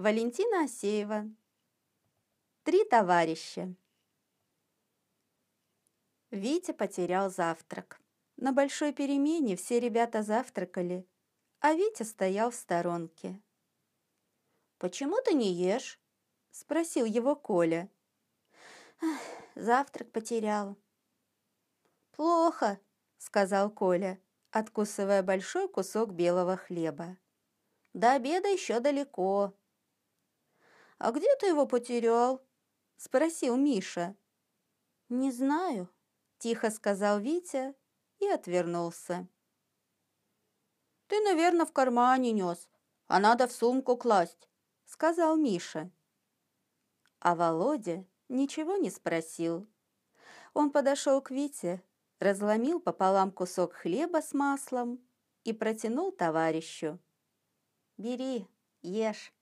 Валентина Асеева. Три товарища. Витя потерял завтрак. На большой перемене все ребята завтракали, а Витя стоял в сторонке. «Почему ты не ешь?» – спросил его Коля. «Завтрак потерял». «Плохо», – сказал Коля, откусывая большой кусок белого хлеба. «До обеда еще далеко». «А где ты его потерял?» – спросил Миша. «Не знаю», – тихо сказал Витя и отвернулся. «Ты, наверное, в кармане нес, а надо в сумку класть», – сказал Миша. А Володя ничего не спросил. Он подошел к Вите, разломил пополам кусок хлеба с маслом и протянул товарищу. «Бери, ешь».